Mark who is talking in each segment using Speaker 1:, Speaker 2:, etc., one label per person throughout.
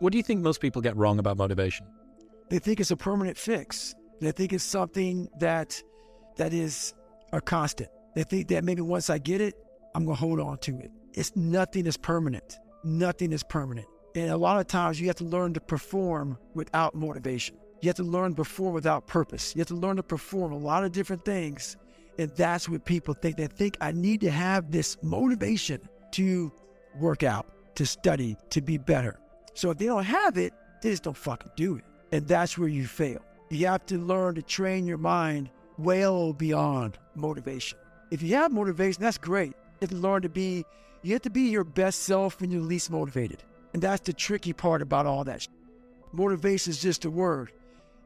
Speaker 1: What do you think most people get wrong about motivation?
Speaker 2: They think it's a permanent fix. They think it's something that that is a constant. They think that maybe once I get it, I'm gonna hold on to it. It's nothing is permanent. Nothing is permanent. And a lot of times you have to learn to perform without motivation. You have to learn to perform without purpose. You have to learn to perform a lot of different things. And that's what people think. They think I need to have this motivation to work out, to study, to be better. So if they don't have it, they just don't fucking do it. And that's where you fail. You have to learn to train your mind well beyond motivation. If you have motivation, that's great. You have to learn to be, you have to be your best self when you're least motivated. And that's the tricky part about all that. Motivation is just a word.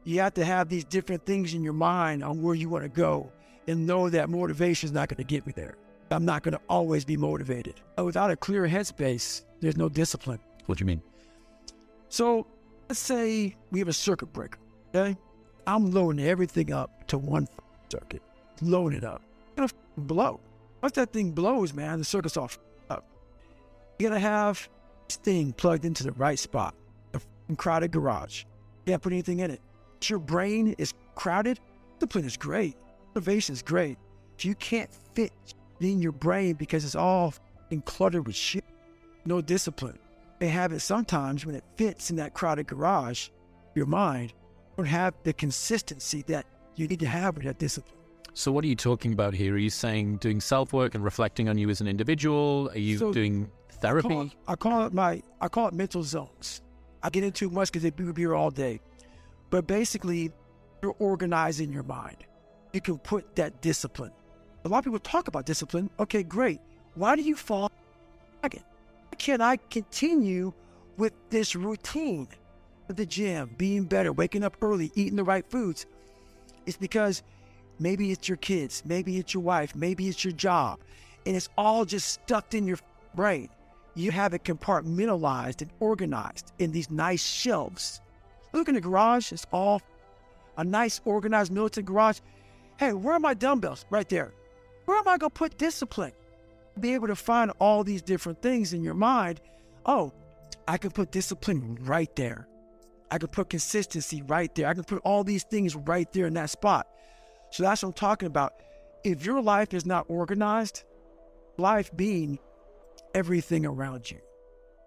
Speaker 2: You have to have these different things in your mind on where you want to go and know that motivation is not going to get me there. I'm not going to always be motivated. Without a clear headspace, there's no discipline.
Speaker 1: What do you mean?
Speaker 2: So let's say we have a circuit breaker, okay? I'm loading everything up to one circuit, loading it up. It's gonna blow. Once that thing blows, man, the circuit's off up. You gotta have this thing plugged into the right spot. A crowded garage. You can't put anything in it. If your brain is crowded, discipline is great. Motivation is great. If you can't fit in your brain because it's all cluttered with shit, no discipline. They have it sometimes when it fits in that crowded garage, your mind don't have the consistency that you need to have with that discipline.
Speaker 1: So, what are you talking about here? Are you saying doing self work and reflecting on you as an individual? Are you
Speaker 2: So,
Speaker 1: doing therapy?
Speaker 2: I call, it, I call it my I call it mental zones. I get into much because they would be here all day, but basically, you're organizing your mind. You can put that discipline. A lot of people talk about discipline. Okay, great. Why do you fall again? Can I continue with this routine? At the gym, being better, waking up early, eating the right foods. It's because maybe it's your kids, maybe it's your wife, maybe it's your job, and it's all just stuffed in your brain. You have it compartmentalized and organized in these nice shelves. Look in the garage, it's all a nice organized militant garage. Hey, where are my dumbbells? Right there. Where am I going to put discipline? Be able to find all these different things in your mind. Oh, I can put discipline right there. I can put consistency right there. I can put all these things right there in that spot. So that's what I'm talking about. If your life is not organized, life being everything around you,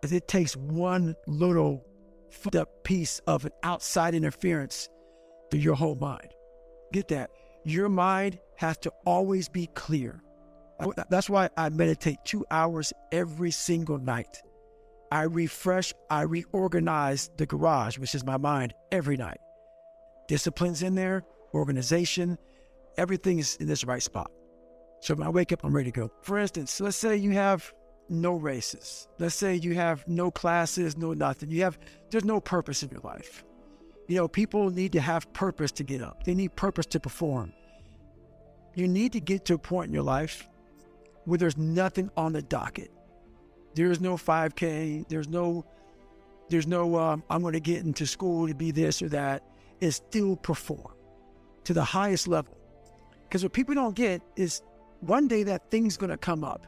Speaker 2: it takes one little fucked up piece of an outside interference to your whole mind. Get that? Your mind has to always be clear. That's why I meditate two hours every single night. I refresh, I reorganize the garage, which is my mind, every night. Discipline's in there, organization, everything is in this right spot. So when I wake up, I'm ready to go. For instance, let's say you have no races. Let's say you have no classes, no nothing. You have, there's no purpose in your life. You know, people need to have purpose to get up, they need purpose to perform. You need to get to a point in your life where there's nothing on the docket. There's no 5K. There's no, there's no, um, I'm going to get into school to be this or that. Is still perform to the highest level. Because what people don't get is one day that thing's going to come up.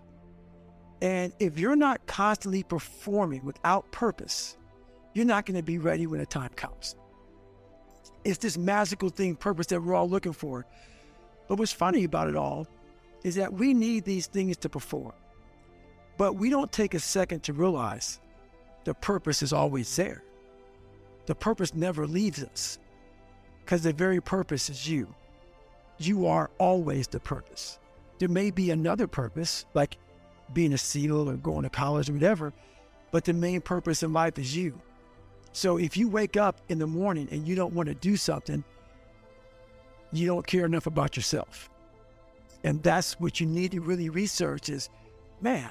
Speaker 2: And if you're not constantly performing without purpose, you're not going to be ready when the time comes. It's this magical thing, purpose that we're all looking for. But what's funny about it all is that we need these things to perform. But we don't take a second to realize the purpose is always there. The purpose never leaves us because the very purpose is you. You are always the purpose. There may be another purpose, like being a SEAL or going to college or whatever, but the main purpose in life is you. So if you wake up in the morning and you don't want to do something, you don't care enough about yourself. And that's what you need to really research is, man,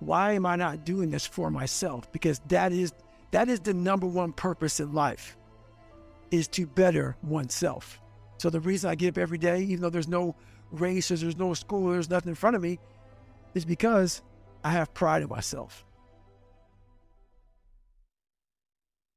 Speaker 2: why am I not doing this for myself? Because that is that is the number one purpose in life is to better oneself. So the reason I get up every day, even though there's no races, there's no school, there's nothing in front of me, is because I have pride in myself.